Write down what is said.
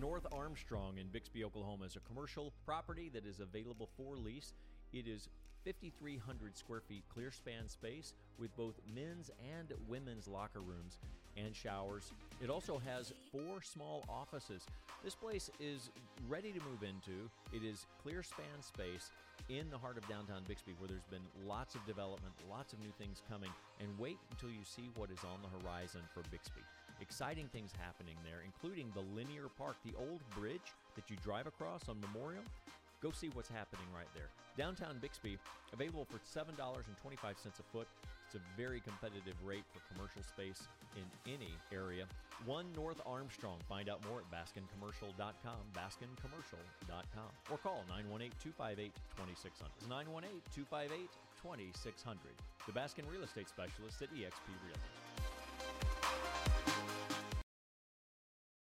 North Armstrong in Bixby, Oklahoma is a commercial property that is available for lease. It is 5,300 square feet clear span space with both men's and women's locker rooms and showers. It also has four small offices. This place is ready to move into. It is clear span space in the heart of downtown Bixby where there's been lots of development, lots of new things coming, and wait until you see what is on the horizon for Bixby. Exciting things happening there, including the linear park, the old bridge that you drive across on Memorial. Go see what's happening right there. Downtown Bixby, available for $7.25 a foot. It's a very competitive rate for commercial space in any area. One North Armstrong. Find out more at baskincommercial.com, baskincommercial.com, or call 918 258 2600. 918 258 2600. The Baskin Real Estate Specialist at eXp Realty.